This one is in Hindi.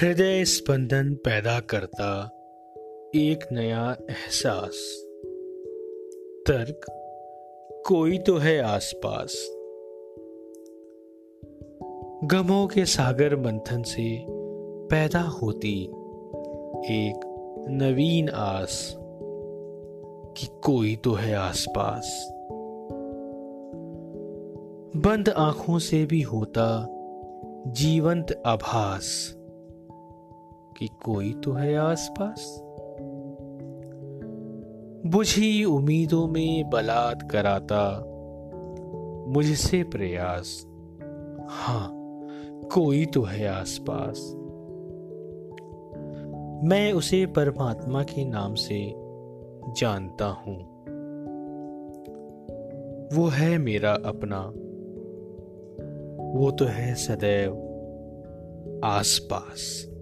हृदय स्पंदन पैदा करता एक नया एहसास। तर्क, कोई तो है आसपास। गमों के सागर मंथन से पैदा होती एक नवीन आस कि कोई तो है आसपास। बंद आँखों से भी होता जीवंत आभास। कि कोई तो है आसपास। बुझी उम्मीदों में बलात् कराता, मुझसे प्रयास। हाँ कोई तो है आसपास। मैं उसे परमात्मा के नाम से जानता हूँ। वो है मेरा अपना। वो तो है सदैव आसपास।